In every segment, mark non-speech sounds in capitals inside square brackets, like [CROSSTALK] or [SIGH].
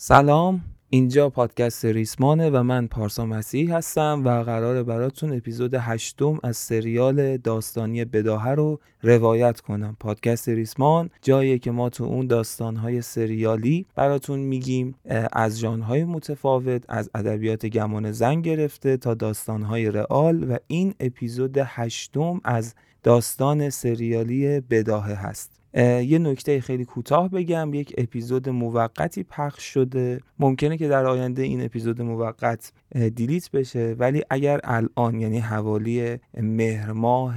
سلام اینجا پادکست ریسمانه و من پارسا مسیح هستم و قرار براتون اپیزود هشتم از سریال داستانی بداهه رو روایت کنم. پادکست ریسمان جاییه که ما تو اون داستانهای سریالی براتون میگیم از ژانرهای متفاوت از ادبیات گمان زن گرفته تا داستانهای رئال و این اپیزود هشتم از داستان سریالی بداهه هست. یه نکته خیلی کوتاه بگم یک اپیزود موقتی پخش شده. ممکنه که در آینده این اپیزود موقت دیلیت بشه ولی اگر الان یعنی حوالی مهر ماه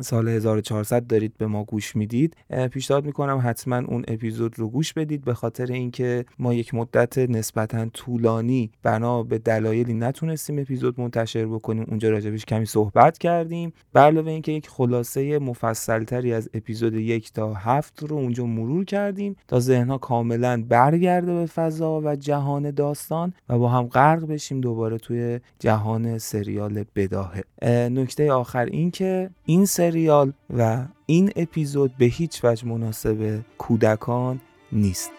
سال 1400 دارید به ما گوش می‌دید پیشنهاد می‌کنم حتما اون اپیزود رو گوش بدید به خاطر اینکه ما یک مدت نسبتا طولانی بنا به دلایلی نتونستیم اپیزود منتشر بکنیم. اونجا راجبش کمی صحبت کردیم. علاوه اینکه یک خلاصه مفصلتری از اپیزود یک تا هفت رو اونجا مرور کردیم تا ذهنها کاملا برگرده به فضا و جهان داستان و با هم غرق بشیم دوباره توی جهان سریال بداهه. نکته آخر این که این سریال و این اپیزود به هیچ وجه مناسب کودکان نیست.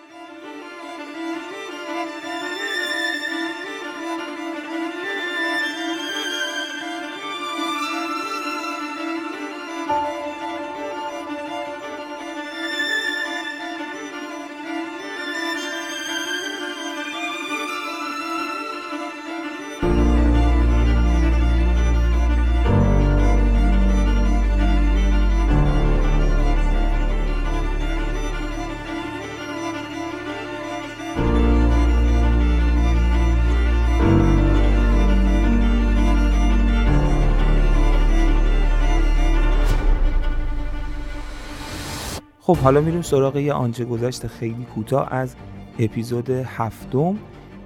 خب حالا میریم سراغ یه آنچه گذشته خیلی کوتاه از اپیزود هفتم.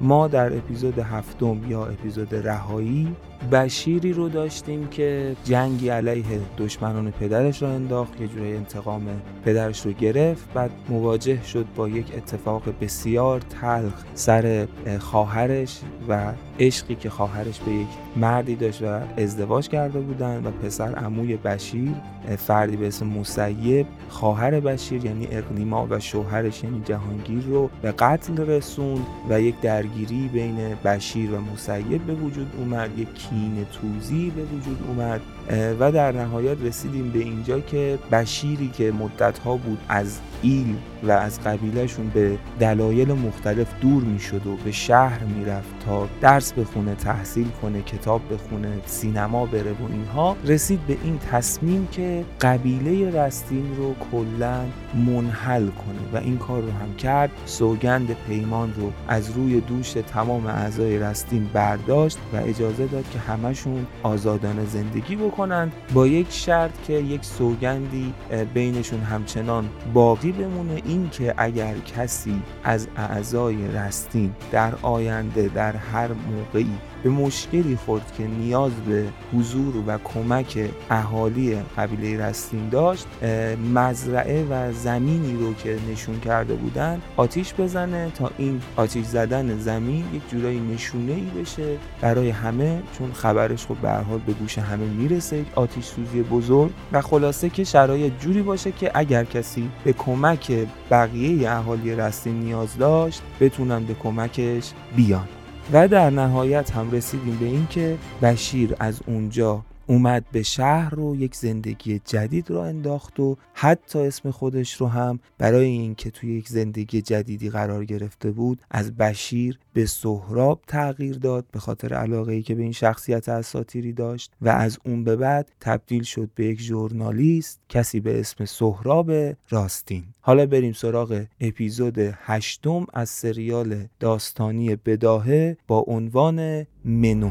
ما در اپیزود هفتم یا اپیزود رهایی بشیری رو داشتیم که جنگی علیه دشمنان پدرش رو انداخت یه جوری انتقام پدرش رو گرفت. بعد مواجه شد با یک اتفاق بسیار تلخ سر خواهرش و عشقی که خواهرش به یک مردی داشت و ازدواج کرده بودن و پسر عموی بشیر فردی به اسم مسیب خواهر بشیر یعنی اقلیما و شوهرش یعنی جهانگیر رو به قتل رسوند و یک درگیری بین بشیر و مسیب به وجود اومد. یک کین توزی به وجود اومد. و در نهایت رسیدیم به اینجا که بشیری که مدتها بود از ایل و از قبیلهشون به دلایل مختلف دور می‌شد و به شهر می‌رفت تا درس بخونه تحصیل کنه کتاب بخونه سینما بره و اینها رسید به این تصمیم که قبیله رستین رو کلا منحل کنه و این کار رو هم کرد. سوگند پیمان رو از روی دوش تمام اعضای رستین برداشت و اجازه داد که همشون آزادانه زندگی بکنند با یک شرط که یک سوگندی بینشون همچنان باقی بمونه. این که اگر کسی از اعضای رستین در آینده در هر موقعی به مشکلی خورد که نیاز به حضور و کمک اهالی قبیله رستین داشت مزرعه و زمینی رو که نشون کرده بودن آتیش بزنه تا این آتیش زدن زمین یک جورایی نشونه ای بشه برای همه چون خبرش خب به حال به گوش همه می‌رسه یک آتیش سوزی بزرگ. و خلاصه که شرایط جوری باشه که اگر کسی به کمک بقیه اهالی رستین نیاز داشت بتونن به کمکش بیان. و در نهایت هم رسیدیم به اینکه بشیر از اونجا اومد به شهر رو یک زندگی جدید رو انداخت و حتی اسم خودش رو هم برای اینکه توی یک زندگی جدیدی قرار گرفته بود از بشیر به سهراب تغییر داد به خاطر علاقه ای که به این شخصیت اساتیری داشت و از اون به بعد تبدیل شد به یک ژورنالیست کسی به اسم سهراب راستین. حالا بریم سراغ اپیزود هشتم از سریال داستانی بداهه با عنوان منو.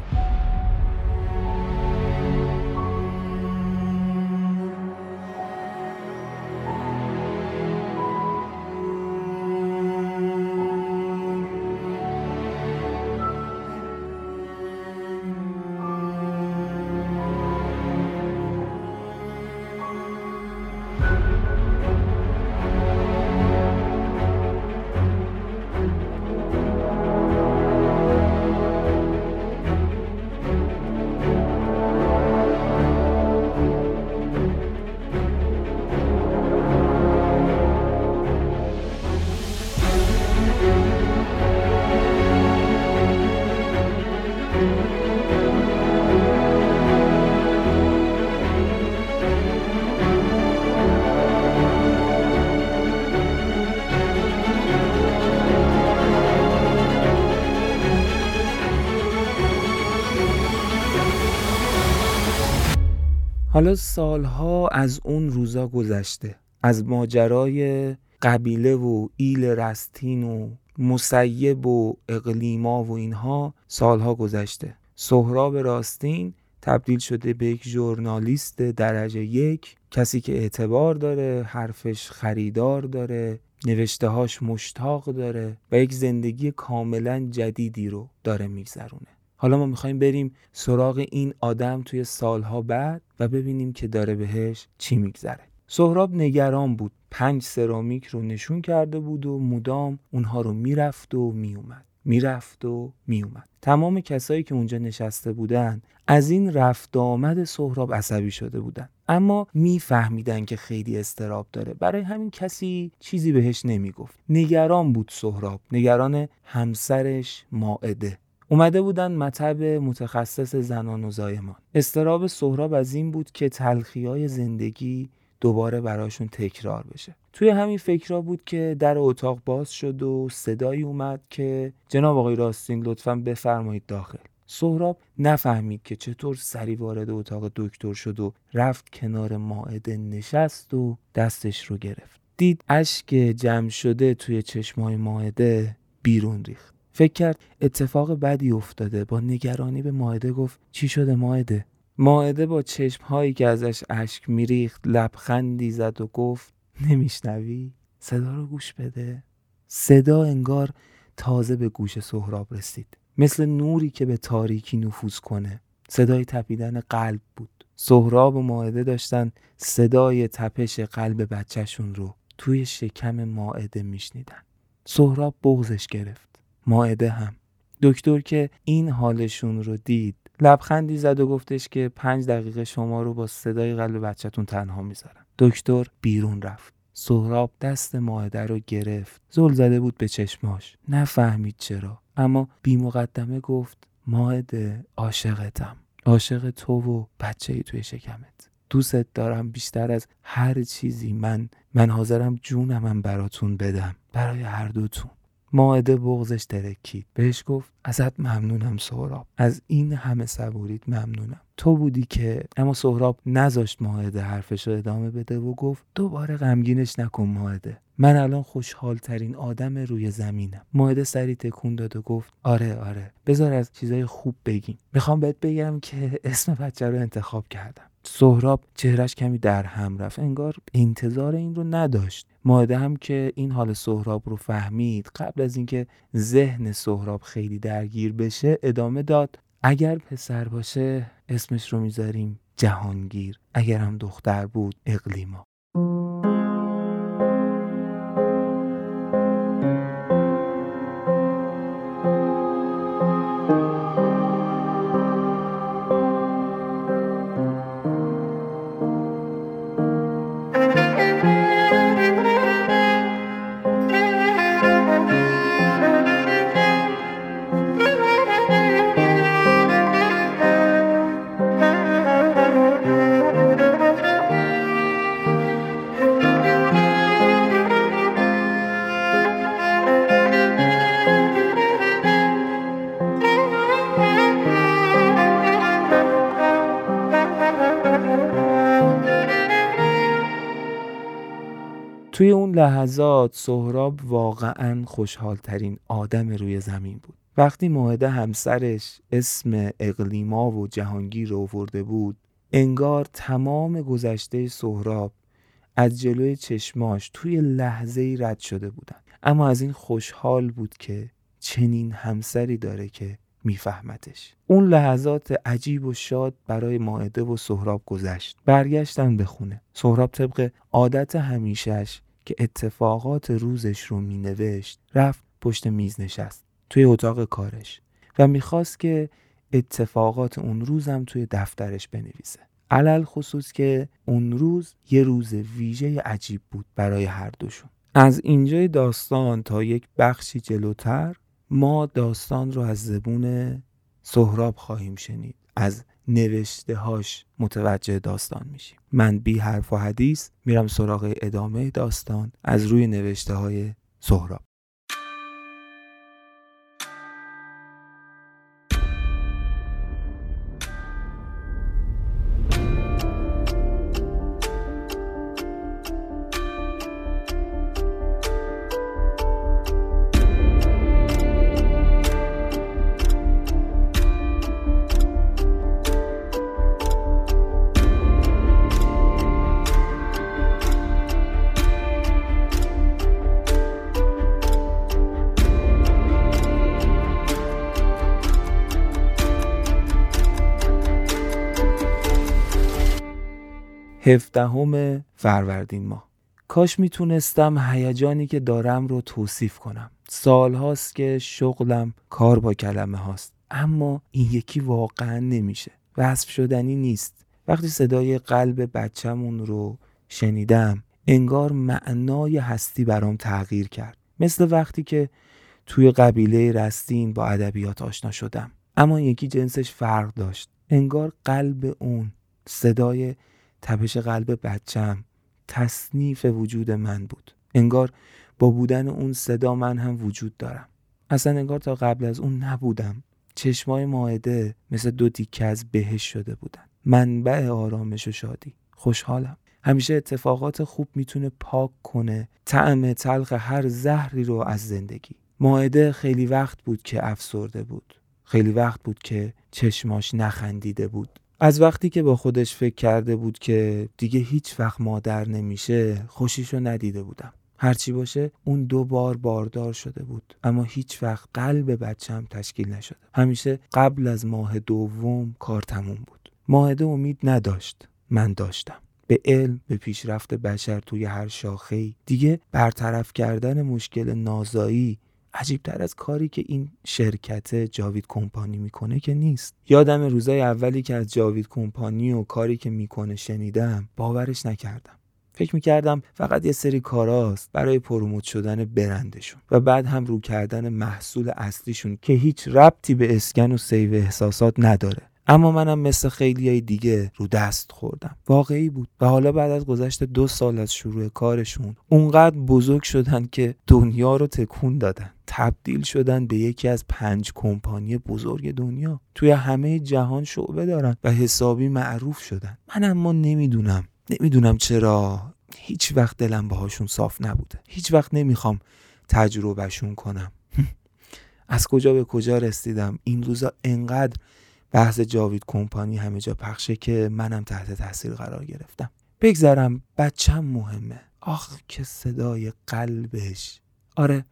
حالا سالها از اون روزا گذشته. از ماجرای قبیله و ایل رستین و مسیب و اقلیما و اینها سالها گذشته. سهراب راستین تبدیل شده به یک ژورنالیست درجه یک کسی که اعتبار داره حرفش خریدار داره نوشتههاش مشتاق داره و یک زندگی کاملا جدیدی رو داره میگذرونه. حالا ما می‌خوایم بریم سراغ این آدم توی سالها بعد و ببینیم که داره بهش چی میگذره. سهراب نگران بود. پنج سرامیک رو نشون کرده بود و مدام اونها رو می‌رفت و میومد می‌رفت و میومد تمام کسایی که اونجا نشسته بودن از این رفت آمد سهراب عصبی شده بودن. اما میفهمیدن که خیلی استراب داره. برای همین کسی چیزی بهش نمی‌گفت. نگران بود سهراب. نگران همسرش ماعده. اومده بودن مطب متخصص زنان و زایمان. استراب سهراب از این بود که تلخی های زندگی دوباره براشون تکرار بشه. توی همین فکرها بود که در اتاق باز شد و صدایی اومد که جناب آقای راستین لطفا بفرمایید داخل. سهراب نفهمید که چطور سری وارد اتاق دکتر شد و رفت کنار ماعده نشست و دستش رو گرفت. دید اشک جمع شده توی چشمای ماعده بیرون ریخت. فکر کرد اتفاق بدی افتاده. با نگرانی به ماعده گفت چی شده ماعده ماعده با چشمهایی که ازش اشک میریخت لبخندی زد و گفت نمیشنوی؟ صدا رو گوش بده. صدا انگار تازه به گوش سهراب رسید. مثل نوری که به تاریکی نفوذ کنه. صدای تپیدن قلب بود. سهراب و ماعده داشتن صدای تپش قلب بچهشون رو توی شکم ماعده میشنیدن. سهراب بغزش گرفت. ماعده هم. دکتر که این حالشون رو دید لبخندی زد و گفتش که پنج دقیقه شما رو با صدای قلب بچهتون تنها می‌ذارم. دکتر بیرون رفت. سهراب دست ماهده رو گرفت. زل زده بود به چشماش. نفهمید چرا. اما بی مقدمه گفت ماهده عاشقتم. عاشق تو و بچه ای توی شکمت. دوست دارم بیشتر از هر چیزی. من من حاضرم جونمم براتون بدم. برای هر دوتون. ماعده بغزش ترکید. بهش گفت ازت ممنونم سهراب. از این همه صبوریت ممنونم. تو بودی که اما سهراب نذاشت ماعده حرفش رو ادامه بده و گفت دوباره غمگینش نکن ماعده من الان خوشحال ترین آدم روی زمینم. ماعده سری تکون داد و گفت آره آره. بذار از چیزای خوب بگیم. می‌خوام بهت بگم که اسم بچه رو انتخاب کردم. سهراب چهرش کمی در هم رفت. انگار انتظار این رو نداشت. ماده هم که این حال سهراب رو فهمید قبل از اینکه ذهن سهراب خیلی درگیر بشه ادامه داد. اگر پسر باشه اسمش رو می‌ذاریم جهانگیر. اگر هم دختر بود اقلیما. لحظات سهراب واقعا خوشحالترین آدم روی زمین بود. وقتی موعده همسرش اسم اقلیما و جهانگیر رو آورده بود انگار تمام گذشته سهراب از جلوی چشماش توی لحظه رد شده بودن اما از این خوشحال بود که چنین همسری داره که میفهمتش اون لحظات عجیب و شاد برای ماعده و سهراب گذشت. برگشتن به خونه. سهراب طبق عادت همیشهش که اتفاقات روزش رو مینوشت رفت پشت میز نشست توی اتاق کارش و می‌خواست که اتفاقات اون روزم توی دفترش بنویسه. علل خصوص که اون روز یه روز ویژه عجیب بود برای هر دوشون. از اینجای داستان تا یک بخشی جلوتر ما داستان رو از زبون سهراب خواهیم شنید. از نوشته هاش متوجه داستان میشیم. من بی حرف و حدیث میرم سراغ ادامه داستان از روی نوشته های سهراب. 17 فروردین ماه. کاش می‌تونستم هیجانی که دارم رو توصیف کنم. سال هاست که شغلم کار با کلمه هاست. اما این یکی واقعا نمیشه. وصف شدنی نیست. وقتی صدای قلب بچهمون رو شنیدم انگار معنای هستی برام تغییر کرد. مثل وقتی که توی قبیله رستین با ادبیات آشنا شدم. اما یکی جنسش فرق داشت. انگار قلب اون صدای تپش قلب بچم تصنیف وجود من بود. انگار با بودن اون صدا من هم وجود دارم. اصلا انگار تا قبل از اون نبودم. چشمای ماعده مثل دو تیکه از بهش شده بودن. منبع آرامش و شادی. خوشحالم. همیشه اتفاقات خوب می‌تونه پاک کنه طعم تلخ هر زهری رو از زندگی. ماعده خیلی وقت بود که افسرده بود. خیلی وقت بود که چشماش نخندیده بود. از وقتی که با خودش فکر کرده بود که دیگه هیچ وقت مادر نمیشه خوشیشو ندیده بودم. هرچی باشه اون دو بار باردار شده بود. اما هیچ وقت قلب بچم تشکیل نشده. همیشه قبل از ماه دوم کار تموم بود. ماهده امید نداشت. من داشتم. به علم به پیشرفت بشر توی هر شاخه دیگه برطرف کردن مشکل نازایی عجیبتر از کاری که این شرکت جاوید کمپانی می‌کنه که نیست. یادم روزای اولی که از جاوید کمپانی و کاری که می‌کنه شنیدم باورش نکردم. فکر می‌کردم فقط یه سری کاراست برای promote شدن برندشون و بعد هم رو کردن محصول اصلیشون که هیچ ربطی به اسکن و save احساسات نداره. اما منم مثل خیلی های دیگه رو دست خوردم. واقعی بود. و حالا بعد از گذشت دو سال از شروع کارشون اونقدر بزرگ شدن که دنیا رو تکون دادن. تبدیل شدن به یکی از پنج کمپانی بزرگ دنیا. توی همه جهان شعبه دارن و حسابی معروف شدن. من اما نمی‌دونم. نمی‌دونم چرا. هیچ وقت دلم باهاشون صاف نبوده. هیچ وقت نمی‌خوام تجربهشون کنم. [LAUGHS] از کجا به کجا رسیدم؟ این روزا انقدر بحث جاوید کمپانی همه جا پخشه که منم تحت تاثیر قرار گرفتم. بگذرم بچم مهمه. آخ که صدای قلبش. آره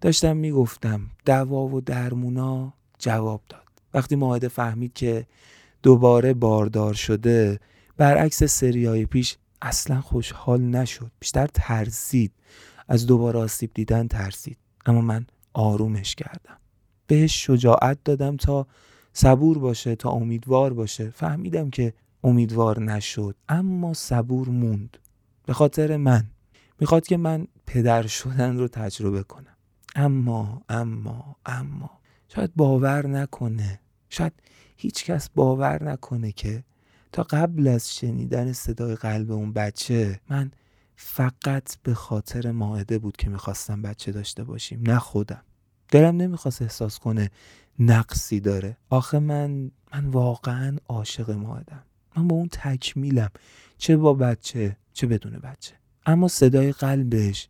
داشتم می‌گفتم دوا و درمونا جواب داد. وقتی ماهده فهمید که دوباره باردار شده برعکس سریای پیش اصلا خوشحال نشد. بیشتر ترسید. از دوباره آسیب دیدن ترسید. اما من آرومش کردم. بهش شجاعت دادم تا صبور باشه تا امیدوار باشه. فهمیدم که امیدوار نشد اما صبور موند. به خاطر من. می‌خواد که من پدر شدن رو تجربه کنم. اما اما اما. شاید باور نکنه. شاید هیچ کس باور نکنه که تا قبل از شنیدن صدای قلب اون بچه من فقط به خاطر ماعده بود که می‌خواستم بچه داشته باشیم. نه خودم. دلم نمی‌خواست احساس کنه نقصی داره. آخه من من واقعا عاشق ماعدم من با اون تکمیلم چه با بچه چه بدون بچه. اما صدای قلبش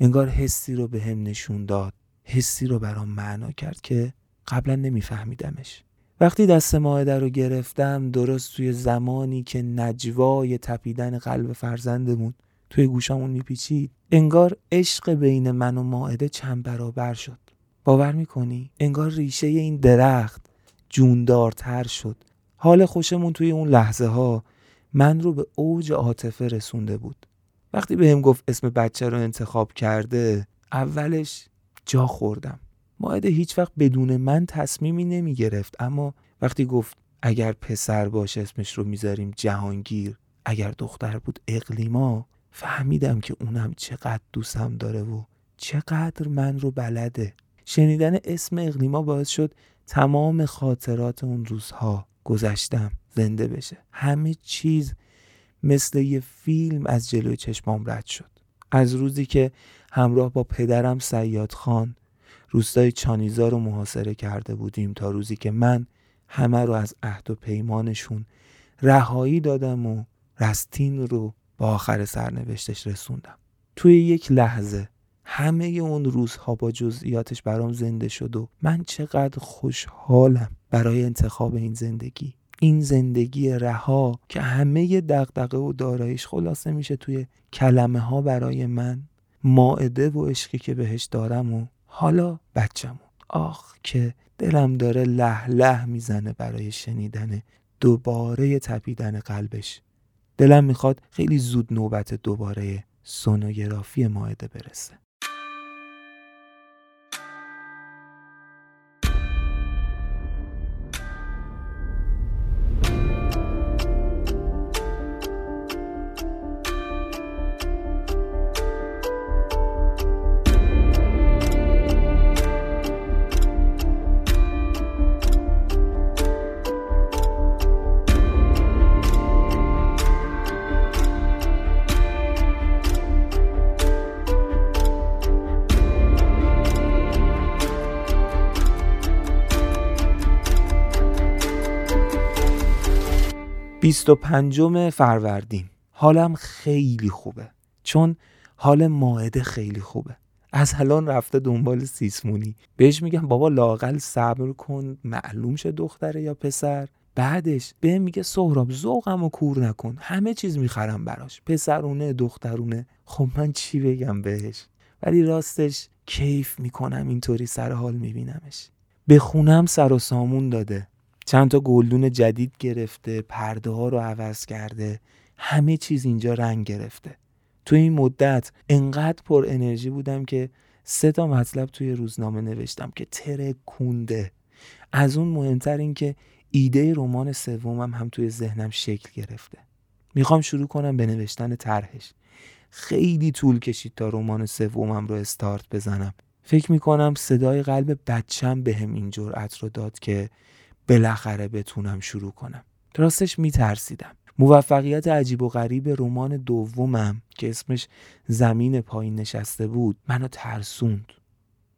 انگار حسی رو به هم نشون داد. حسی رو برام معنا کرد که قبلا نمیفهمیدمش. وقتی دست ماهده رو گرفتم درست توی زمانی که نجوای تپیدن قلب فرزندمون توی گوشامون میپیچید انگار عشق بین من و ماعده چند برابر شد. باور می‌کنی؟ انگار ریشه این درخت جوندارتر شد. حال خوشمون توی اون لحظه ها من رو به اوج عاطفه رسونده بود. وقتی به هم گفت اسم بچه رو انتخاب کرده اولش جا خوردم. ماعده هیچ وقت بدون من تصمیمی نمی گرفت اما وقتی گفت اگر پسر باشه اسمش رو می‌ذاریم جهانگیر اگر دختر بود اقلیما فهمیدم که اونم چقدر دوستم داره و چقدر من رو بلده. شنیدن اسم اقلیما باعث شد تمام خاطرات اون روزها گذشتم زنده بشه. همه چیز مثل یه فیلم از جلوی چشمام رد شد. از روزی که همراه با پدرم سیاد خان روستای چانیزا رو محاصره کرده بودیم تا روزی که من همه رو از عهد و پیمانشون رهایی دادم و رستین رو با آخر سرنوشتش رسوندم. توی یک لحظه همه اون روزها با جزئیاتش برام زنده شد و من چقدر خوشحالم برای انتخاب این زندگی. این زندگی رها که همه دقدقه و دارایش خلاصه میشه توی کلمه ها برای من. ماعده و عشقی که بهش دارم و حالا بچمون آخ که دلم داره له له می‌زنه برای شنیدن دوباره تپیدن قلبش. دلم می‌خواد خیلی زود نوبت دوباره سونوگرافی ماعده برسه. پنجم فروردین. حالم خیلی خوبه. چون حال ماعده خیلی خوبه. از الان رفته دنبال سیسمونی. بهش میگم بابا لاقل صبر کن معلوم شه دختره یا پسر. بعدش به میگه سهراب ذوقم و کور نکن. همه چیز می‌خرم براش. پسرونه دخترونه. خب من چی بگم بهش؟ ولی راستش کیف می‌کنم اینطوری سر حال میبینمش. به خونم سر و سامون داده. چند تا گلدون جدید گرفته پرده ها رو عوض کرده همه چیز اینجا رنگ گرفته. تو این مدت انقدر پر انرژی بودم که سه تا مطلب توی روزنامه نوشتم که تره کونده از اون مهمتر این که ایده رمان سومم هم توی ذهنم شکل گرفته. می‌خوام شروع کنم به نوشتن طرحش. خیلی طول کشید تا رمان سومم رو استارت بزنم. فکر می‌کنم صدای قلب بچم بهم این جرأت رو داد که بالاخره بتونم شروع کنم. راستش میترسیدم. موفقیت عجیب و غریب رمان دومم که اسمش زمین پایین نشسته بود منو ترسوند.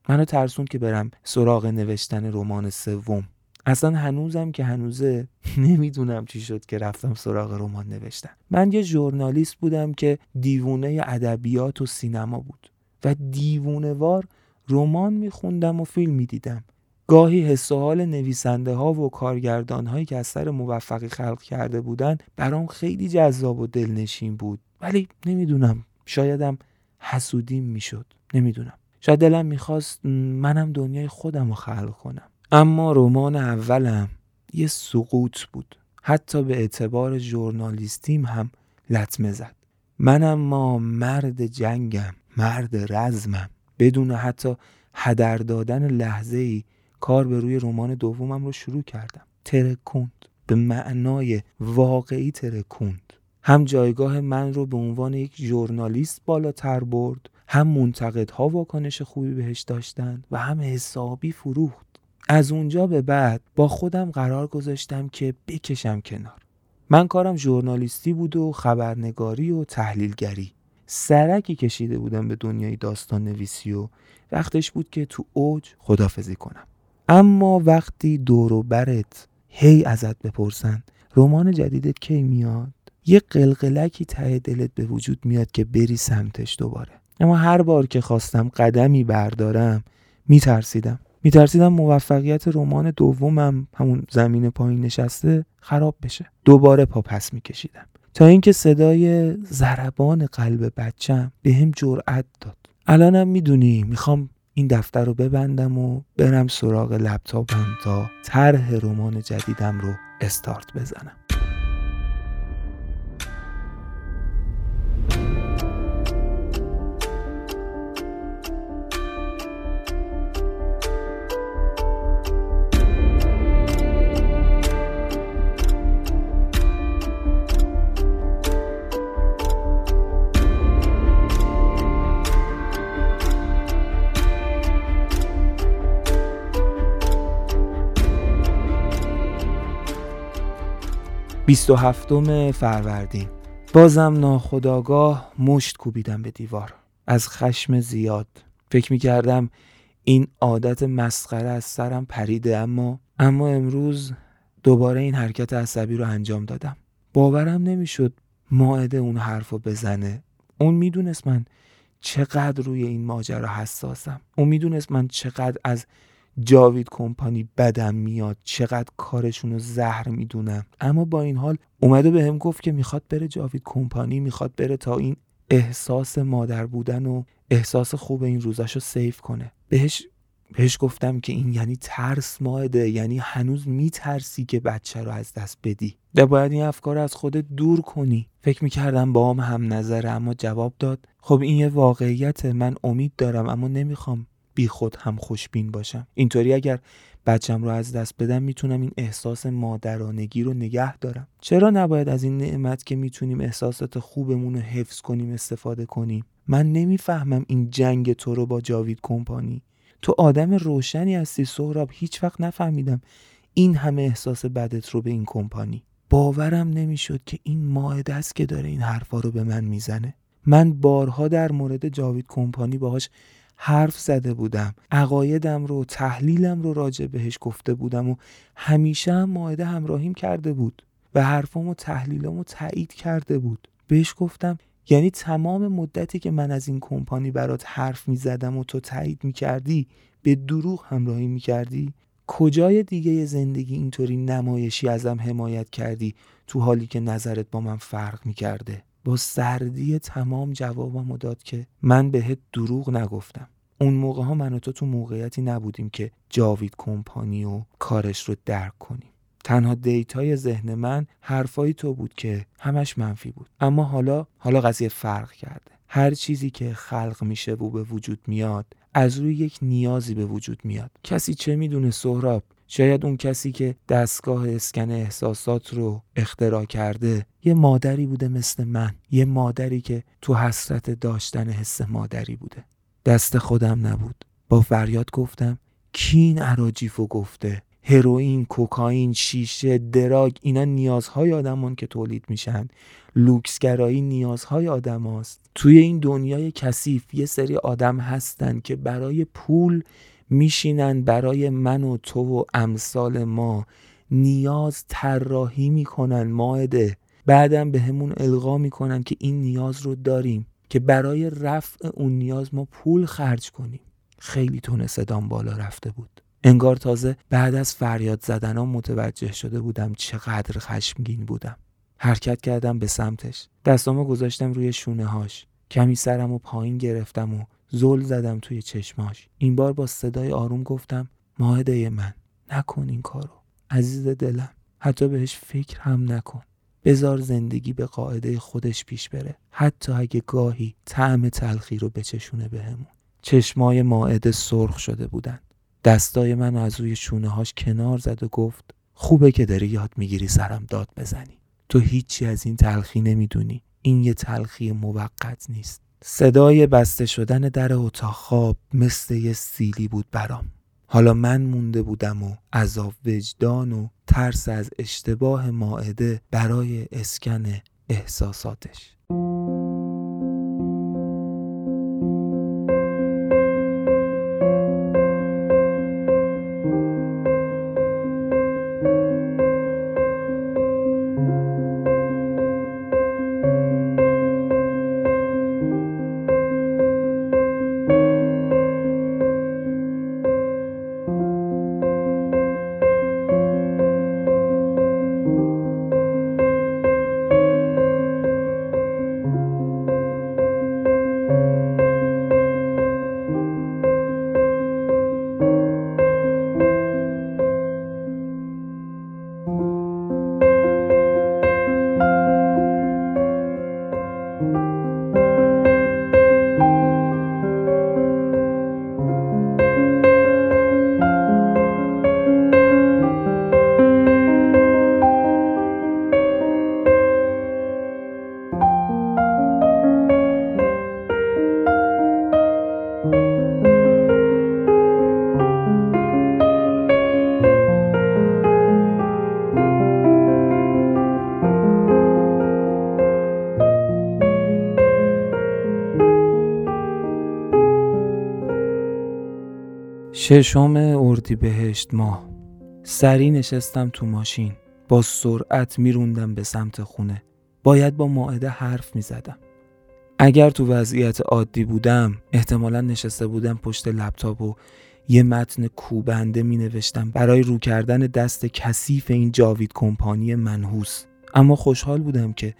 منو ترسوند که برم سراغ نوشتن رمان سوم. اصلا هنوزم که هنوزه [LAUGHS] نمی‌دونم چی شد که رفتم سراغ رمان نوشتن. من یه ژورنالیست بودم که دیوونه ادبیات و سینما بود و دیوونه وار رمان میخوندم و فیلم می‌دیدم. گاهی حس و حال نویسنده ها و کارگردان هایی که از سر موفقی خلق کرده بودن برام خیلی جذاب و دلنشین بود. ولی نمی‌دونم شایدم حسودیم می‌شد. نمی‌دونم. شاید دلم می‌خواست منم دنیای خودم رو خلق کنم. اما رمان اولم یه سقوط بود. حتی به اعتبار ژورنالیستیم هم لطمه زد. منم ما مرد جنگم مرد رزمم. بدون حتی هدر دادن لحظه ای کار به روی رمان دومم رو شروع کردم. ترکوند. به معنای واقعی ترکوند. هم جایگاه من رو به عنوان یک ژورنالیست بالاتر برد هم منتقدها واکنش خوبی بهش داشتن و هم حسابی فروخت. از اونجا به بعد با خودم قرار گذاشتم که بکشم کنار. من کارم ژورنالیستی بود و خبرنگاری و تحلیلگری. سرکی کشیده بودم به دنیای داستان نویسی و وقتش بود که تو اوج خدافزی کنم. اما وقتی دور و برت هی ازت بپرسن رمان جدیدت کی میاد؟ یه قلقلکی ته دلت به وجود میاد که بری سمتش دوباره. اما هر بار که خواستم قدمی بردارم میترسیدم. میترسیدم موفقیت رمان دومم همون زمین پایین نشسته خراب بشه. دوباره پا پس میکشیدم. تا اینکه صدای ضربان قلب بچم به هم جرأت داد. الانم می‌دونی می‌خوام این دفتر رو ببندم و برم سراغ لپتاپم تا طرح رمان جدیدم رو استارت بزنم. هفتم فروردین. بازم ناخداگاه مشت کوبیدم به دیوار. از خشم زیاد. فکر می کردم این عادت مسخره از سرم پریده اما اما امروز دوباره این حرکت عصبی رو انجام دادم. باورم نمی‌شد ماعده اون حرف رو بزنه. اون می‌دونست من چقدر روی این ماجرا حساسم. اون می‌دونست من چقدر از جاوید کمپانی بدم میاد. چقدر کارشون رو زهر می‌دونم اما با این حال اومده به هم گفت که می‌خواد بره جاوید کمپانی می‌خواد بره تا این احساس مادر بودن و احساس خوب این روزاشو سیف کنه. بهش بهش گفتم که این یعنی ترس ماهده یعنی هنوز میترسی که بچه رو از دست بدی. و باید این افکار از خودت دور کنی. فکر می‌کردم با هم هم نظره اما جواب داد. خب این یه واقعیت من امید دارم اما نمی‌خوام بی خود هم خوشبین باشم. اینطوری اگر بچم رو از دست بدم می‌تونم این احساس مادرانگی رو نگه دارم. چرا نباید از این نعمت که می‌تونیم احساسات خوبمون رو حفظ کنیم استفاده کنیم؟ من نمی‌فهمم این جنگ تو رو با جاوید کمپانی. تو آدم روشنی هستی سهراب هیچ وقت نفهمیدم این همه احساس بدت رو به این کمپانی. باورم نمی‌شد که این ماهده است که داره این حرفا رو به من می‌زنه. من بارها در مورد جاوید کمپانی باهاش حرف زده بودم. عقایدم رو تحلیلم رو راجع بهش گفته بودم و همیشه هم ماهده همراهیم کرده بود و حرفام و تحلیلم رو تایید کرده بود. بهش گفتم یعنی تمام مدتی که من از این کمپانی برات حرف می زدم و تو تایید می کردی به دروغ همراهی می کردی کجای دیگه زندگی اینطوری نمایشی ازم حمایت کردی تو حالی که نظرت با من فرق می کرده با سردی تمام جوابم داد که من بهت دروغ نگفتم. اون موقع ها من و تو تو موقعیتی نبودیم که جاوید کمپانی و کارش رو درک کنیم. تنها دیتای ذهن من حرفای تو بود که همش منفی بود. اما حالا حالا قضیه فرق کرده. هر چیزی که خلق میشه و به وجود میاد از روی یک نیازی به وجود میاد. کسی چه می‌دونه سهراب؟ شاید اون کسی که دستگاه اسکن احساسات رو اختراع کرده یه مادری بوده مثل من یه مادری که تو حسرت داشتن حس مادری بوده. دست خودم نبود. با فریاد گفتم کین عراجیفو گفته. هروئین، کوکائین، شیشه، دراگ اینا نیازهای آدمان که تولید میشن. لوکسگرایی نیازهای آدم هست. توی این دنیای کثیف یه سری آدم هستن که برای پول میشینن برای من و تو و امثال ما. نیاز طراحی می‌کنن ماعده. بعدم به همون القا می‌کنن که این نیاز رو داریم که برای رفع اون نیاز ما پول خرج کنیم. خیلی تونه صدام بالا رفته بود. انگار تازه بعد از فریاد زدنم متوجه شده بودم چقدر خشمگین بودم. حرکت کردم به سمتش. دستامو گذاشتم روی شونه هاش کمی سرم و پایین گرفتم و زل زدم توی چشماش. این بار با صدای آروم گفتم ماهده من نکن این کارو. عزیز دلم حتی بهش فکر هم نکن. بزار زندگی به قاعده خودش پیش بره. حتی اگه گاهی طعم تلخی رو بچشونه بهمون. چشمای ماعده سرخ شده بودن. دستای من از روی شونه هاش کنار زد و گفت خوبه که داری یاد می‌گیری سرم داد بزنی. تو هیچی از این تلخی نمی‌دونی. این یه تلخی موقت نیست. صدای بسته شدن در اتاق خواب مثل یه سیلی بود برام. حالا من مونده بودم و عذاب وجدان و ترس از اشتباه ماعده برای اسکن احساساتش. ششم بهشت ماه. سری نشستم تو ماشین. با سرعت میروندم به سمت خونه. باید با ماعده حرف می‌زدم. اگر تو وضعیت عادی بودم احتمالا نشسته بودم پشت لپتاپ و یه متن کوبنده می نوشتم برای رو کردن دست کثیف این جاوید کمپانی منحوس. اما خوشحال بودم که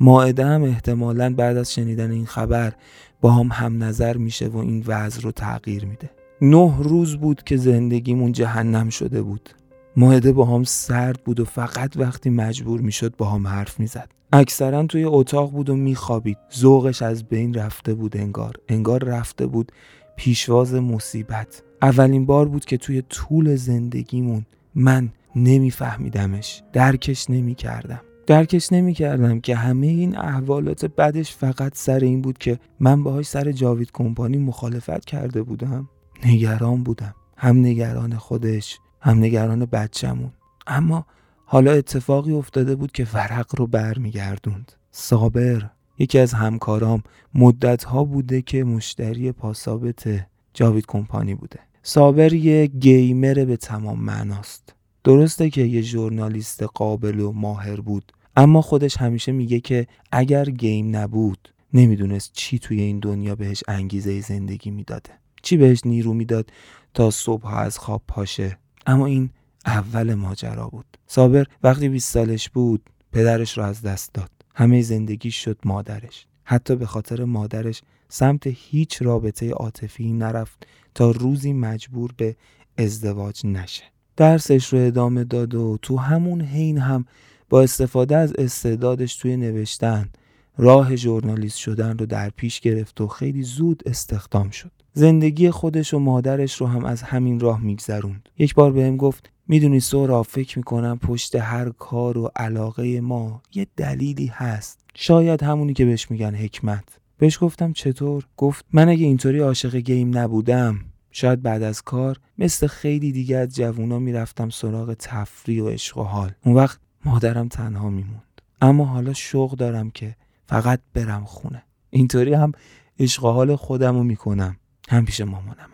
ماعده هم احتمالا بعد از شنیدن این خبر با هم هم نظر میشه و این وضع رو تغییر میده. نه روز بود که زندگیمون جهنم شده بود. ماهده با هم سرد بود و فقط وقتی مجبور می‌شد با هم حرف می‌زد. اکثرا توی اتاق بود و میخوابید. ذوقش از بین رفته بود انگار. انگار رفته بود پیشواز مصیبت. اولین بار بود که توی طول زندگیمون من نمیفهمیدمش. درکش نمی‌کردم. درکش نمی‌کردم که همه این احوالات بدش فقط سر این بود که من باهاش سر جاوید کمپانی مخالفت کرده بودم. نگران بودم. هم نگران خودش هم نگران بچمون اما حالا اتفاقی افتاده بود که ورق رو برمیگردوند. صابر یکی از همکارام مدت ها بوده که مشتری پاسابت جاوید کمپانی بوده. صابر یه گیمر به تمام معناست. درسته که یه ژورنالیست قابل و ماهر بود اما خودش همیشه میگه که اگر گیم نبود نمی‌دونست چی توی این دنیا بهش انگیزه زندگی می‌داده. چی بهش نیرو می‌داد تا صبح از خواب پاشه؟ اما این اول ماجرا بود. صابر وقتی 20 سالش بود پدرش را از دست داد. همه زندگی شد مادرش. حتی به خاطر مادرش سمت هیچ رابطه عاطفی نرفت تا روزی مجبور به ازدواج نشه. درسش رو ادامه داد و تو همون حین هم با استفاده از استعدادش توی نوشتن راه ژورنالیست شدن رو در پیش گرفت و خیلی زود استخدام شد. زندگی خودش و مادرش رو هم از همین راه میگذروند. یک بار بهم گفت می‌دونی سورا فکر می‌کنم پشت هر کار و علاقه ما یه دلیلی هست. شاید همونی که بهش میگن حکمت. بهش گفتم چطور؟ گفت من اگه اینطوری عاشق گیم نبودم شاید بعد از کار مثل خیلی دیگه از جوونا می‌رفتم سراغ تفریح و عشق و حال. اون وقت مادرم تنها میموند. اما حالا شوق دارم که فقط برم خونه. اینطوری هم عشق و حال خودم رو می‌کنم. هم پیش مامانم.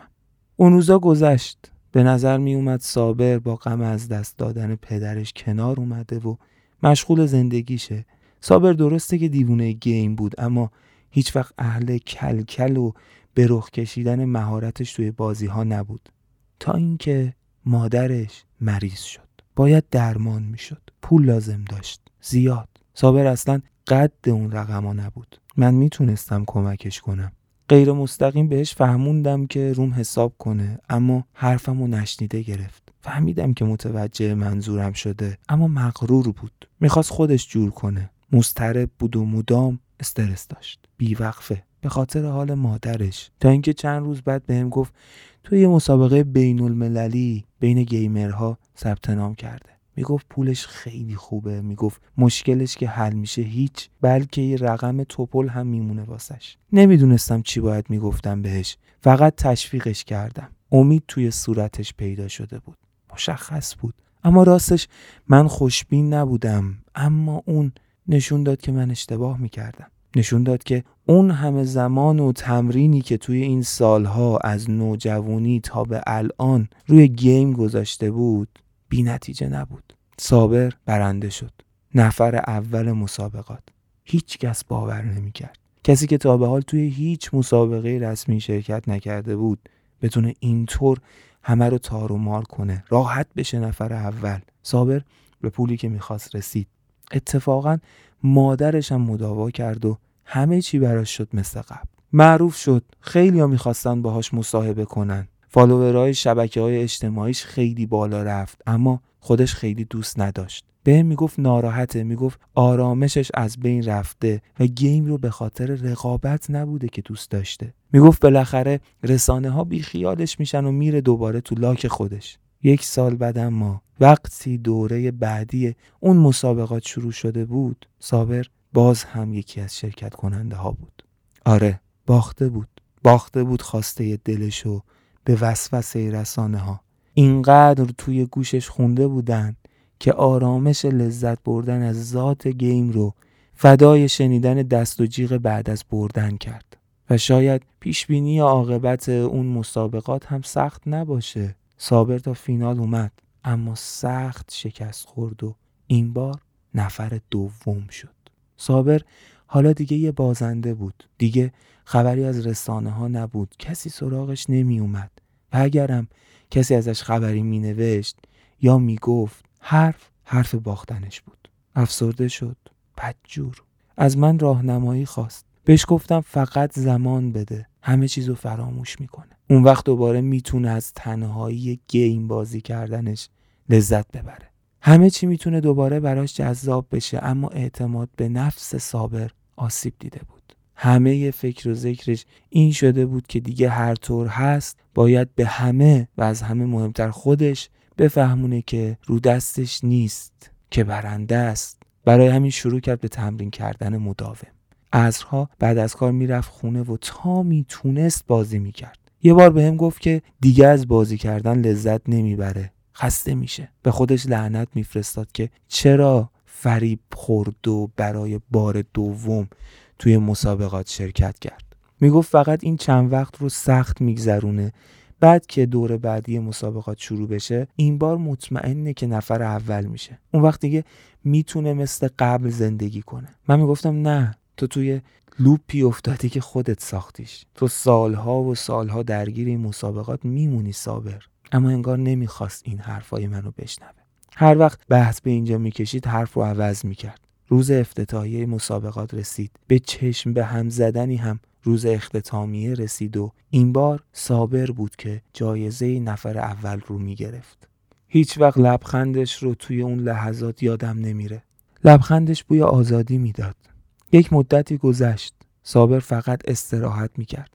اون روزا گذشت. به نظر می اومد صابر با غم از دست دادن پدرش کنار اومده و مشغول زندگیشه. صابر درسته که دیوونه گیم بود اما هیچ وقت اهل کلکل و به رخ کشیدن مهارتش توی بازی ها نبود. تا اینکه مادرش مریض شد. باید درمان می‌شد. پول لازم داشت. زیاد. صابر اصلا قد اون رقم ها نبود. من می‌تونستم کمکش کنم. غیر مستقیم بهش فهموندم که روم حساب کنه اما حرفمو نشنیده گرفت. فهمیدم که متوجه منظورم شده اما مغرور بود. می‌خواست خودش جور کنه. مسترب بود و مدام استرس داشت. بیوقفه. به خاطر حال مادرش. تا اینکه چند روز بعد بهم گفت توی یه مسابقه بین المللی بین گیمرها ثبت نام کرده. می‌گفت پولش خیلی خوبه. می‌گفت مشکلش که حل میشه هیچ بلکه یه رقم توپل هم میمونه واسش. نمی‌دونستم چی باید می‌گفتم بهش. فقط تشویقش کردم. امید توی صورتش پیدا شده بود. مشخص بود. اما راستش من خوشبین نبودم. اما اون نشون داد که من اشتباه می‌کردم. نشون داد که اون همه زمان و تمرینی که توی این سالها از نوجوانی تا به الان روی گیم گذاشته بود بی نتیجه نبود. صابر برنده شد. نفر اول مسابقات. هیچ کس باور نمی‌کرد کسی که تا به حال توی هیچ مسابقه رسمی شرکت نکرده بود بتونه اینطور همه رو تار و مار کنه. راحت بشه نفر اول. صابر به پولی که می‌خواست رسید. اتفاقا مادرش هم مداوا کرد و همه چی براش شد مثل قبل. معروف شد خیلی ها می‌خواستن باهاش مصاحبه کنن. فالوورهای شبکه های اجتماعیش خیلی بالا رفت اما خودش خیلی دوست نداشت. به می‌گفت ناراحته می‌گفت آرامشش از بین رفته و گیم رو به خاطر رقابت نبوده که دوست داشته. می‌گفت بالاخره رسانه ها بیخیالش میشن و میره دوباره تو لاک خودش. یک سال بعد اما وقتی دوره بعدی اون مسابقات شروع شده بود صابر باز هم یکی از شرکت کننده ها بود. آره باخته بود. باخته بود خواسته دلشو به وسوسه رسانه ها اینقدر توی گوشش خونده بودن که آرامش لذت بردن از ذات گیم رو فدای شنیدن دست و جیغ بعد از بردن کرد. و شاید پیشبینی عاقبت اون مسابقات هم سخت نباشه. صابر تا فینال اومد اما سخت شکست خورد و این بار نفر دوم شد. صابر حالا دیگه یه بازنده بود. دیگه خبری از رسانه ها نبود. کسی سراغش نمی اومد و اگرم کسی ازش خبری می نوشت یا می گفت حرف حرف باختنش بود. افسرده شد. بدجور. از من راهنمایی خواست. بهش گفتم فقط زمان بده. همه چیزو فراموش می‌کنه. اون وقت دوباره می‌تونه از تنهایی گیم بازی کردنش لذت ببره. همه چی می‌تونه دوباره براش جذاب بشه اما اعتماد به نفس صابر آسیب دیده بود. همه فکر و ذکرش این شده بود که دیگه هر طور هست باید به همه و از همه مهمتر خودش بفهمونه که رو دستش نیست که برنده است. برای همین شروع کرد به تمرین کردن مداوم. عصرها بعد از کار می‌رفت خونه و تا می‌تونست بازی می‌کرد. یه بار به هم گفت که دیگه از بازی کردن لذت نمی‌بره. خسته میشه. به خودش لعنت میفرستاد که چرا فریب خورد و برای بار دوم توی مسابقات شرکت کرد. می‌گفت فقط این چند وقت رو سخت میگذرونه. بعد که دور بعدی مسابقات شروع بشه این بار مطمئنه که نفر اول میشه. اون وقت دیگه می‌تونه مثل قبل زندگی کنه. من می‌گفتم نه تو توی لوپی افتادی که خودت ساختیش. تو سالها و سالها درگیر این مسابقات میمونی صابر. اما انگار نمی‌خواست این حرفای منو بشنوه. هر وقت بحث به اینجا می‌کشید حرف رو عوض می‌کرد. روز افتتاحیه مسابقات رسید. به چشم به هم زدنی هم روز اختتامیه رسید و این بار صابر بود که جایزه نفر اول رو می‌گرفت. هیچ وقت لبخندش رو توی اون لحظات یادم نمیره. لبخندش بوی آزادی می‌داد. یک مدتی گذشت. صابر فقط استراحت می‌کرد.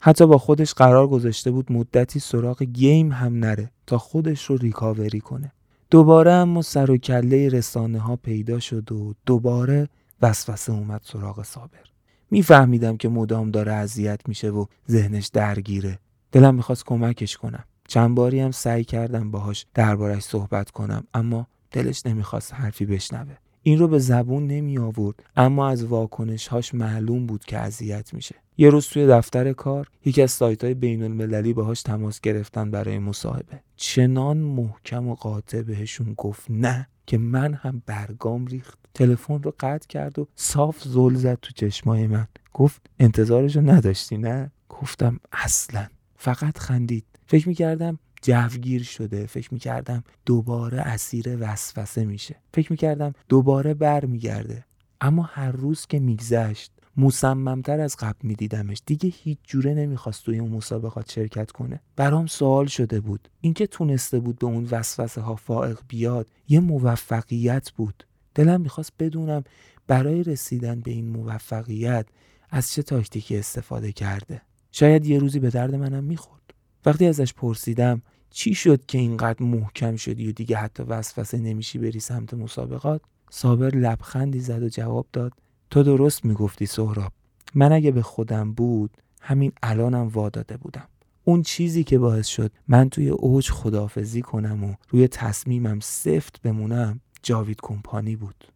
حتی با خودش قرار گذاشته بود مدتی سراغ گیم هم نره تا خودش رو ریکاوری کنه. دوباره اما سر و کله رسانه ها پیدا شد و دوباره وسوسه اومد سراغ صابر. میفهمیدم که مدام داره اذیت میشه و ذهنش درگیره. دلم می‌خواست کمکش کنم. چند باری هم سعی کردم باهاش دربارش صحبت کنم اما دلش نمی‌خواست حرفی بشنوه. این رو به زبون نمی آورد اما از واکنش هاش معلوم بود که اذیت میشه. یه روز توی دفتر کار یکی از سایت های بین المللی باهاش تماس گرفتن برای مصاحبه. چنان محکم و قاطع بهشون گفت نه که من هم برگام ریخت. تلفن رو قطع کرد و صاف زل زد تو چشمای من. گفت انتظارشو نداشتی نه؟ گفتم اصلا. فقط خندید. فکر می‌کردم جوگیر شده. فکر می‌کردم دوباره اسیر وسوسه میشه. فکر می‌کردم دوباره بر میگرده اما هر روز که میگذشت مصممتر از قبل میدیدمش. دیگه هیچ جوره نمی‌خواست توی اون مسابقات شرکت کنه. برام سوال شده بود. اینکه تونسته بود به اون وسوسه ها فائق بیاد یه موفقیت بود. دلم می‌خواست بدونم برای رسیدن به این موفقیت از چه تاکتیکی استفاده کرده. شاید یه روزی به درد منم می‌خورد. وقتی ازش پرسیدم چی شد که اینقدر محکم شدی و دیگه حتی وسوسه نمیشی بری سمت مسابقات؟ صابر لبخندی زد و جواب داد. تو درست می‌گفتی سهراب. من اگه به خودم بود همین الانم وا داده بودم. اون چیزی که باعث شد من توی اوج خدافزی کنم و روی تصمیمم سفت بمونم جاوید کمپانی بود.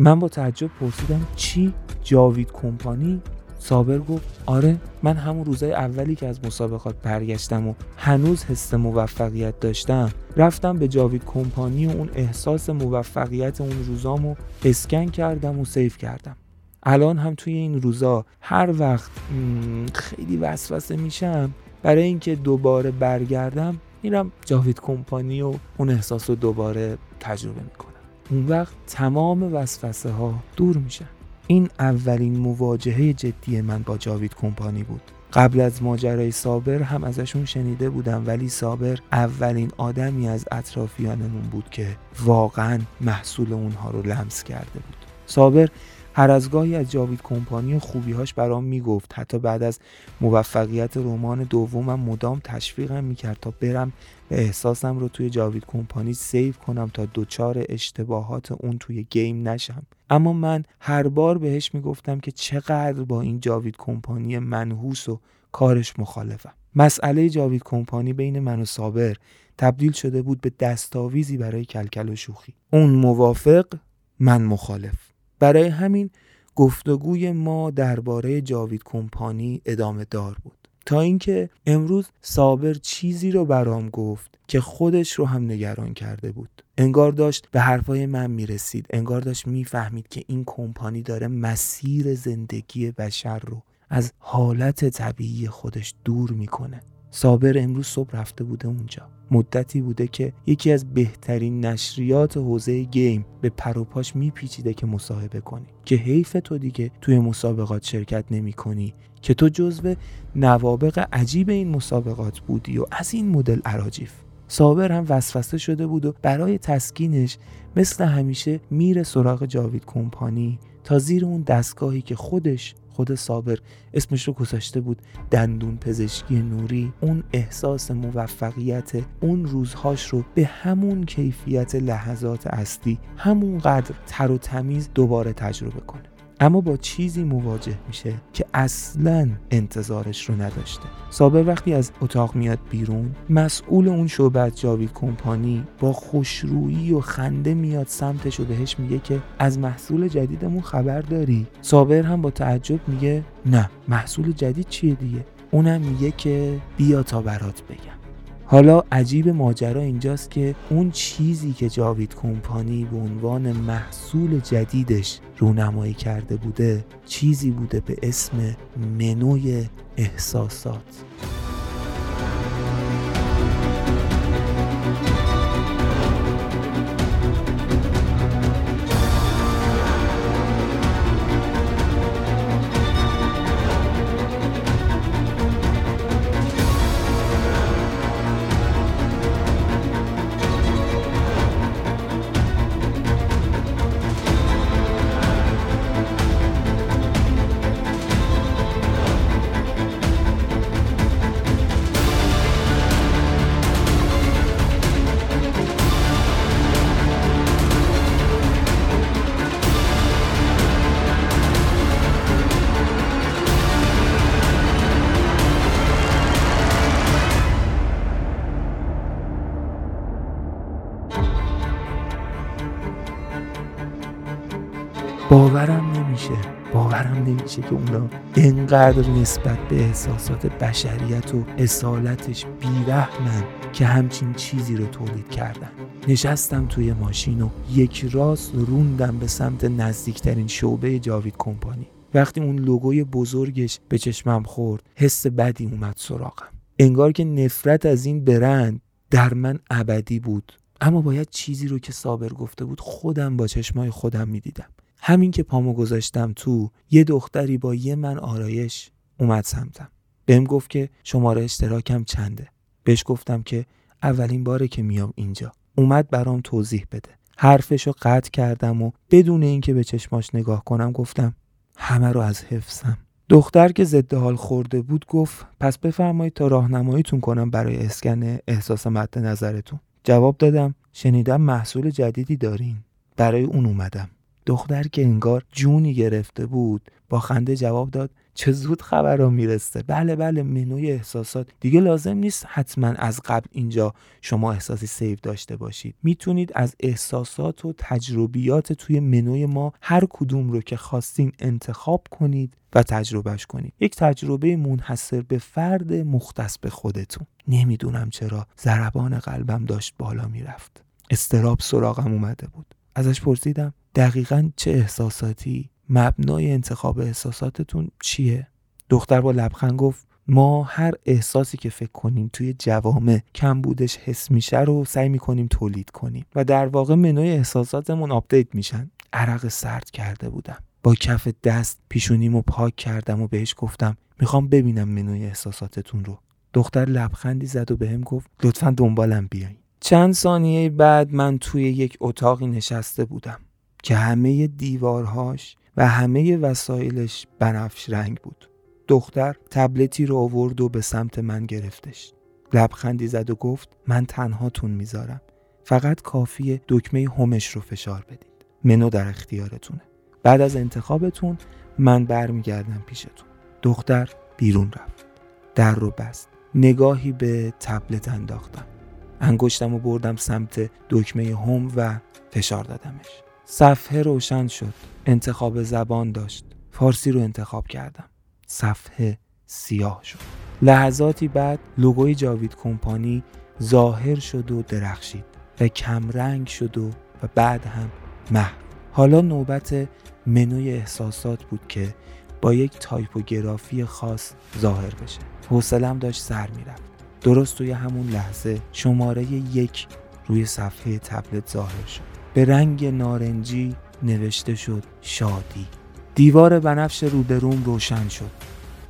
من با تعجب پرسیدم چی؟ جاوید کمپانی صابر گفت آره من همون روزای اولی که از مسابقات برگشتم و هنوز حس موفقیت داشتم رفتم به جاوید کمپانی و اون احساس موفقیت اون روزامو اسکن کردم و سیف کردم. الان هم توی این روزا هر وقت خیلی وسوسه میشم برای اینکه دوباره برگردم میرم جاوید کمپانی و اون احساس رو دوباره تجربه می‌کنم. اون وقت تمام وسوسه ها دور میشن این اولین مواجهه جدی من با جاوید کمپانی بود. قبل از ماجرای صابر هم ازشون شنیده بودم ولی صابر اولین آدمی از اطرافیانمون بود که واقعا محصول اونها رو لمس کرده بود. صابر هر از گاهی از جاوید کمپانی و خوبیهاش برام می‌گفت. حتی بعد از موفقیت رمان دومم مدام تشویقم می‌کرد تا برم به احساسم رو توی جاوید کمپانی save کنم تا دچار اشتباهات اون توی game نشم. اما من هر بار بهش می‌گفتم که چقدر با این جاوید کمپانی منحوس و کارش مخالفم. مسئله جاوید کمپانی بین من و صابر تبدیل شده بود به دستاویزی برای کلکل و شوخی. اون موافق من مخالف. برای همین گفتگوی ما درباره جاوید کمپانی ادامه دار بود. تا اینکه امروز صابر چیزی رو برام گفت که خودش رو هم نگران کرده بود. انگار داشت به حرفای من می‌رسید. انگار داشت می‌فهمید که این کمپانی داره مسیر زندگی بشر رو از حالت طبیعی خودش دور می‌کنه. صابر امروز صبح رفته بوده اونجا. مدتی بوده که یکی از بهترین نشریات حوزه گیم به پروپاش میپیچیده که مصاحبه کنی. که حیف تو دیگه توی مسابقات شرکت نمی کنی که تو جزو نوابق عجیب این مسابقات بودی و از این مدل عراجیف. صابر هم وسوسه شده بود و برای تسکینش مثل همیشه میره سراغ جاوید کمپانی تا زیر اون دستگاهی که خودش خود صابر اسمش رو گذاشته بود دندون پزشکی نوری. اون احساس موفقیت اون روزهاش رو به همون کیفیت لحظات اصلی همونقدر تر و تمیز دوباره تجربه کنه. اما با چیزی مواجه میشه که اصلا انتظارش رو نداشته. صابر وقتی از اتاق میاد بیرون مسئول اون شعبه از جاوید کمپانی با خوشرویی و خنده میاد سمتش و بهش میگه که از محصول جدیدمون خبر داری؟ صابر هم با تعجب میگه نه محصول جدید چیه دیگه؟ اونم میگه که بیا تا برات بگم. حالا عجیب ماجرا اینجاست که اون چیزی که جاوید کمپانی به عنوان محصول جدیدش رونمایی کرده بوده چیزی بوده به اسم منوی احساسات. نمیشه که اونا انقدر نسبت به احساسات بشریت و اصالتش بیرحمن که همچین چیزی رو تولید کردن. نشستم توی ماشین و یک راست روندم به سمت نزدیکترین شعبه جاوید کمپانی. وقتی اون لوگوی بزرگش به چشمم خورد حس بدی اومد سراغم. انگار که نفرت از این برند در من ابدی بود. اما باید چیزی رو که صابر گفته بود خودم با چشمای خودم می‌دیدم. همین که پامو گذاشتم تو یه دختری با یه من آرایش اومد سمتم. بهم گفت که شماره اشتراکم چنده. بهش گفتم که اولین باره که میام اینجا. اومد برام توضیح بده. حرفشو قطع کردم و بدون اینکه به چشماش نگاه کنم گفتم همه رو از حفظم. دختر که ضد حال خورده بود گفت پس بفرمایید تا راهنماییتون کنم برای اسکن احساس مد نظرتون. جواب دادم شنیدم محصول جدیدی دارین. برای اون اومدم. دختر که انگار جونی گرفته بود با خنده جواب داد چه زود خبر را می‌رسه. بله بله منوی احساسات. دیگه لازم نیست حتما از قبل اینجا شما احساسی سیو داشته باشید. می‌تونید از احساسات و تجربیات توی منوی ما هر کدوم رو که خواستین انتخاب کنید و تجربهش کنید. یک تجربه منحصر به فرد مختص به خودتون. نمی‌دونم چرا ضربان قلبم داشت بالا می‌رفت. اضطراب سراغم اومده بود. ازش پرسیدم دقیقا چه احساساتی؟ مبنای انتخاب احساساتتون چیه؟ دختر با لبخند گفت ما هر احساسی که فکر کنیم توی جوامع کم بودش حس میشه رو سعی می‌کنیم تولید کنیم و در واقع منوی احساساتمون update میشن. عرق سرد کرده بودم. با کف دست پیشونیمو پاک کردم و بهش گفتم می‌خوام ببینم منوی احساساتتون رو. دختر لبخندی زد و بهم گفت لطفا دنبالم بیاین. چند ثانیه بعد من توی یک اتاقی نشسته بودم که همه دیوارهاش و همه وسایلش بنفش رنگ بود. دختر تبلتی رو آورد و به سمت من گرفتش. لبخندی زد و گفت من تنهاتون می‌ذارم. فقط کافیه دکمه همش رو فشار بدید. منو در اختیارتونه. بعد از انتخابتون من برمیگردم پیشتون. دختر بیرون رفت. در رو بست. نگاهی به تبلت انداختم. انگشتم و بردم سمت دکمه هم و فشار دادمش. صفحه روشن شد. انتخاب زبان داشت. فارسی رو انتخاب کردم. صفحه سیاه شد. لحظاتی بعد لوگوی جاوید کمپانی ظاهر شد و درخشید و کمرنگ شد و, و بعد هم محو. حالا نوبت منوی احساسات بود که با یک تایپوگرافی خاص ظاهر بشه. حوصلم داشت سر می‌رفت. درست توی همون لحظه شماره یک روی صفحه تبلت ظاهر شد. به رنگ نارنجی نوشته شد شادی. دیوار بنفش روبروم روشن شد.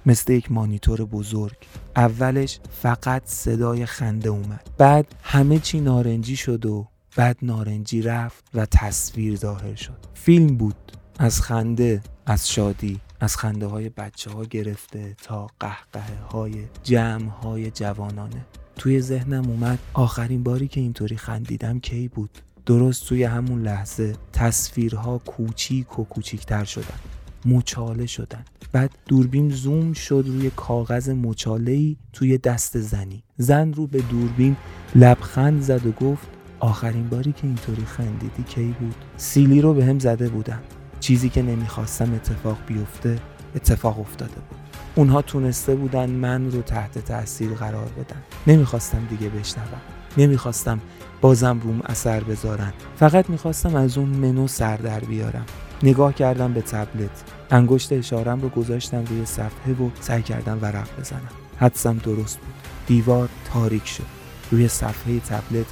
مثل یک مانیتور بزرگ. اولش فقط صدای خنده اومد. بعد همه چی نارنجی شد و بعد نارنجی رفت و تصویر ظاهر شد. فیلم بود. از خنده از شادی. از خنده های بچه ها گرفته تا قهقه های جمع های جوانانه. توی ذهنم اومد آخرین باری که اینطوری خندیدم کی بود. درست توی همون لحظه تصویرها کوچیک و کوچیکتر شدن. مچاله شدن. بعد دوربین زوم شد روی کاغذ مچاله توی دست زنی. زن رو به دوربین لبخند زد و گفت آخرین باری که اینطوری خندیدی کی بود؟ سیلی رو به هم زده بودم چیزی که نمی‌خواستم اتفاق بیفته اتفاق افتاده بود. اونها تونسته بودن من رو تحت تاثیر قرار بدن. نمی‌خواستم دیگه بشنوم. نمی‌خواستم بازم روم اثر بذارن. فقط می‌خواستم از اون منو سر در بیارم. نگاه کردم به تبلت. انگشت اشارم رو گذاشتم روی صفحه و سعی کردم ورق بزنم. حدسم درست بود. دیوار تاریک شد. روی صفحه تبلت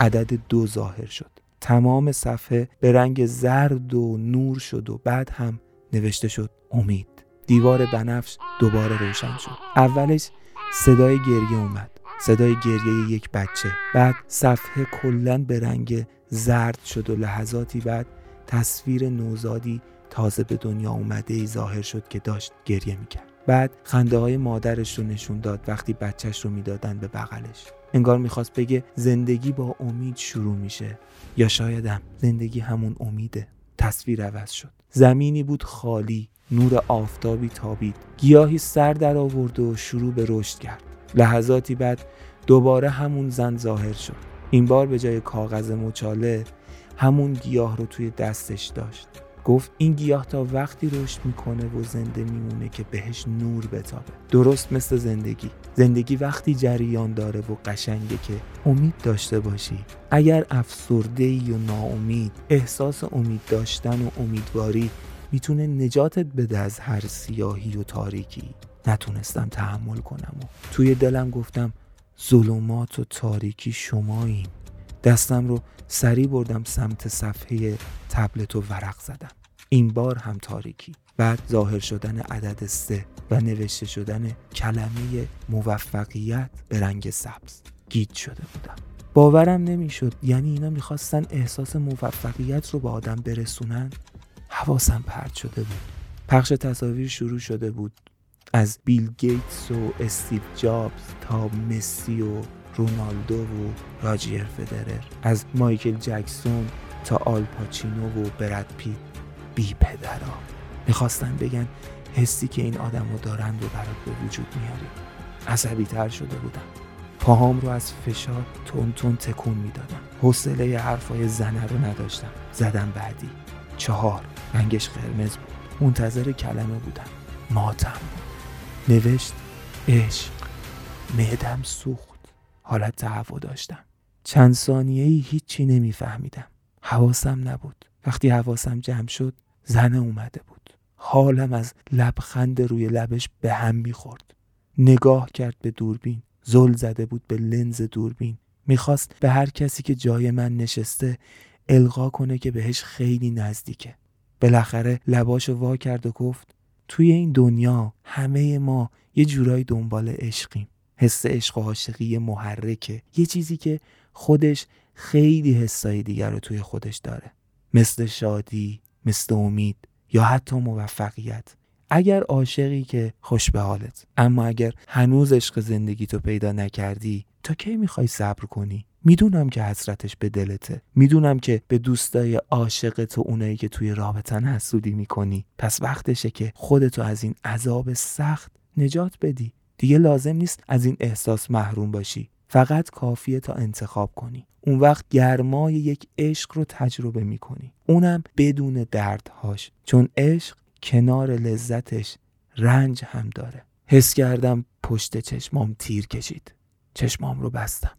عدد دو ظاهر شد. تمام صفحه به رنگ زرد و نور شد و بعد هم نوشته شد امید. دیوار بنفش دوباره روشن شد. اولش صدای گریه اومد. صدای گریه یک بچه. بعد صفحه کلا به رنگ زرد شد و لحظاتی بعد تصویر نوزادی تازه به دنیا اومده ای ظاهر شد که داشت گریه می‌کرد. بعد خنده های مادرش رو نشون داد وقتی بچهش رو می‌دادن به بغلش. انگار می‌خواست بگه زندگی با امید شروع میشه. یا شایدم زندگی همون امیده تصویر عوض شد. زمینی بود خالی نور آفتابی تابید. گیاهی سر در آورد و شروع به رشد کرد. لحظاتی بعد دوباره همون زن ظاهر شد. این بار به جای کاغذ مچاله همون گیاه رو توی دستش داشت. گفت این گیاه تا وقتی رشد می‌کنه و زنده میمونه که بهش نور بتابه. درست مثل زندگی. زندگی وقتی جریان داره و قشنگه که امید داشته باشی. اگر افسرده ای و ناامید احساس امید داشتن و امیدواری می‌تونه نجاتت بده از هر سیاهی و تاریکی. نتونستم تحمل کنم و توی دلم گفتم ظلمات و تاریکی شماییم. دستم رو سری بردم سمت صفحه تبلت و ورق زدم این بار هم تاریکی. بعد ظاهر شدن عدد سه و نوشته شدن کلمه موفقیت به رنگ سبز. گیج شده بودم. باورم نمی‌شد. یعنی اینا می‌خواستن احساس موفقیت رو به آدم برسونن؟ حواسم پرت شده بود. پخش تصاویر شروع شده بود. از بیل گیتس و استیو جابز تا مسی و رونالدو و راجر فدرر از مایکل جکسون تا آل پاچینو و برد پیت. بی پدرا. می‌خواستن بگن حسی که این آدم رو دارند رو برات به وجود میاریم. عصبی تر شده بودم پاهام رو از فشار تون تون تکون می‌دادم حوصله حرفای زنه رو نداشتم زدم بعدی. چهار. رنگش قرمز بود. منتظر کلمه بودم ماتم. نوشت عشق. معدم سوخت. حالت تهوع داشتم. چند ثانیه ای هیچی نمیفهمیدم. حواسم نبود. وقتی حواسم جمع شد زنه اومده بود. حالم از لبخند روی لبش به هم می‌خورد. نگاه کرد به دوربین. زل زده بود به لنز دوربین. می‌خواست به هر کسی که جای من نشسته القا کنه که بهش خیلی نزدیکه. بالاخره لباشو وا کرد و گفت توی این دنیا همه ما یه جورایی دنبال عشقیم. حس عشق و عاشقی محرکه. یه چیزی که خودش خیلی حسای دیگر رو توی خودش داره. مثل شادی مثل امید یا حتی موفقیت. اگر عاشقی که خوش به حالت. اما اگر هنوز عشق زندگی تو پیدا نکردی تا کی می‌خوای صبر کنی؟ می‌دونم که حسرتش به دلته. می‌دونم که به دوستای عاشق تو اونایی که توی رابطن حسودی می‌کنی. پس وقتشه که خودتو از این عذاب سخت نجات بدی. دیگه لازم نیست از این احساس محروم باشی. فقط کافیه تا انتخاب کنی. اون وقت گرمای یک عشق رو تجربه می‌کنی. اونم بدون دردهاش. چون عشق کنار لذتش رنج هم داره. حس کردم پشت چشمام تیر کشید. چشمام رو بستم.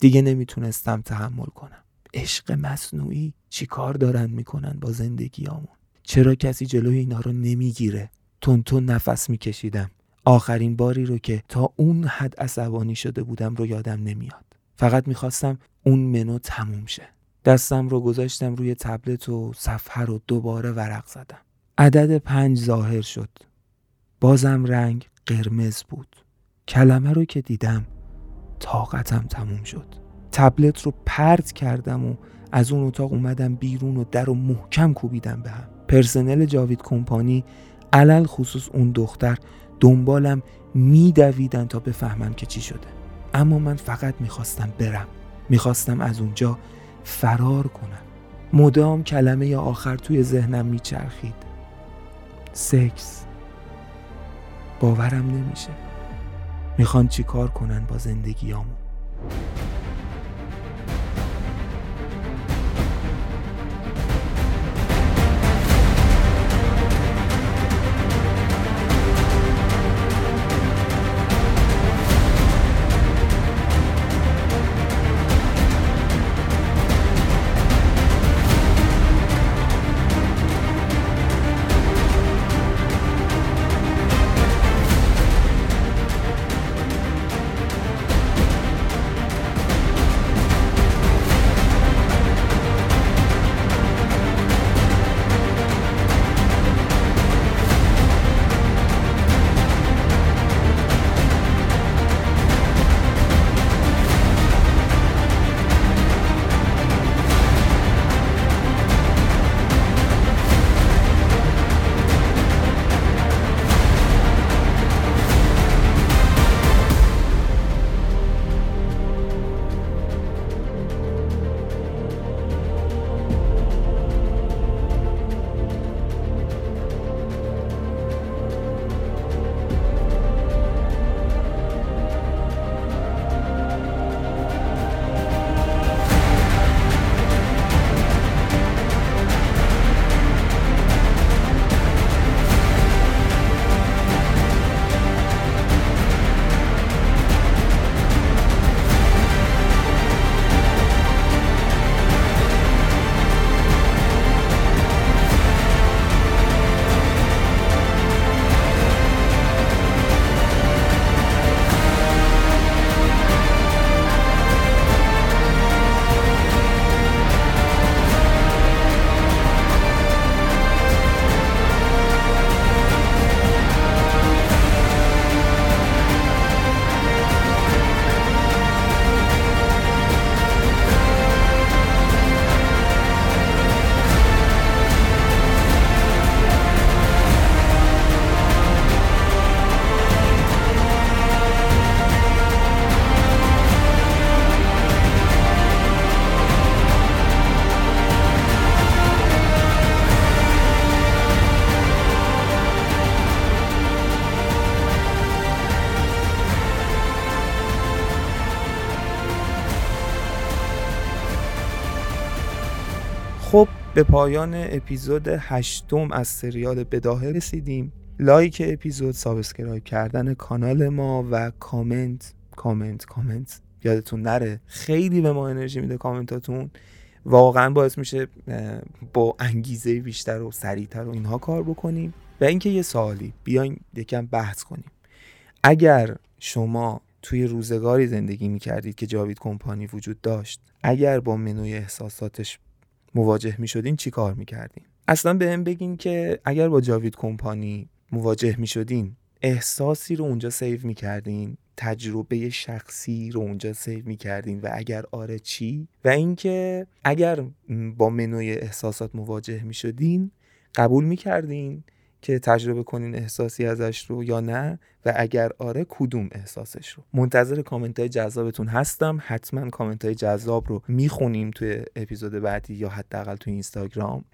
دیگه نمی‌تونستم تحمل کنم. عشق مصنوعی چی کار دارن می‌کنن با زندگیامون چرا کسی جلوی اینا رو نمی‌گیره؟ تون تون نفس میکشیدم. آخرین باری رو که تا اون حد عصبانی شده بودم رو یادم نمیاد. فقط می‌خواستم اون منو تموم شه. دستم رو گذاشتم روی تبلت و صفحه رو دوباره ورق زدم. عدد پنج ظاهر شد. بازم رنگ قرمز بود. کلمه رو که دیدم طاقتم تموم شد. تبلت رو پرت کردم و از اون اتاق اومدم بیرون و در و محکم کوبیدم به هم. پرسنل جاوید کمپانی علل خصوص اون دختر دنبالم میدویدن تا بفهمم که چی شده. اما من فقط می‌خواستم برم. می‌خواستم از اونجا فرار کنم. مدام کلمه آخر توی ذهنم میچرخید. سکس. باورم نمیشه. می‌خوان چیکار کنن با زندگیامون به پایان اپیزود هشتم از سریال بداهه رسیدیم. لایک اپیزود subscribe کردن کانال ما و کامنت کامنت کامنت. یادتون نره خیلی به ما انرژی میده کامنتاتون. واقعا باعث میشه با انگیزه بیشتر و سریعتر و اینها کار بکنیم. و اینکه یه سوالی بیاین یکم بحث کنیم. اگر شما توی روزگاری زندگی می‌کردید که جاوید کمپانی وجود داشت اگر با منوی احساساتش مواجه می شدین چی کار می کردین اصلا به هم بگین که اگر با جاوید کمپانی مواجه می شدین احساسی رو اونجا save می کردین تجربه شخصی رو اونجا save می کردین و اگر آره چی؟ و اینکه اگر با منوی احساسات مواجه می شدین قبول می کردین که تجربه کنین احساسی ازش رو یا نه و اگر آره کدوم احساسش رو. منتظر کامنت های جذابتون هستم. حتما کامنت های جذاب رو می‌خونیم توی اپیزود بعدی یا حداقل توی اینستاگرام.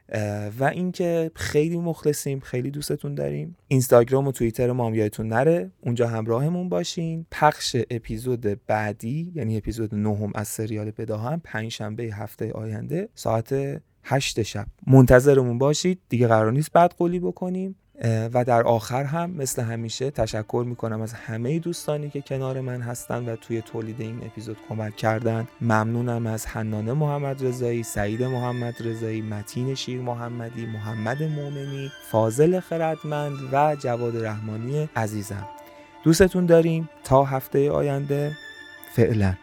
و اینکه خیلی مخلصیم خیلی دوستتون داریم. اینستاگرام و توییتر ما هم یادتون نره. اونجا همراهمون باشین. پخش اپیزود بعدی یعنی اپیزود نهم از سریال بداهم پنج شنبه هفته آینده ساعت هشت شب. منتظرمون باشید. دیگه قرار نیست بعد قولی بکنیم و در آخر هم مثل همیشه تشکر می‌کنم از همه دوستانی که کنار من هستن و توی تولید این اپیزود کمک کردن. ممنونم از حنانه محمد رضایی سعید محمد رضایی متین شیر محمدی محمد مومنی فاضل خردمند و جواد رحمانی عزیزم. دوستتون داریم. تا هفته آینده. فعلا.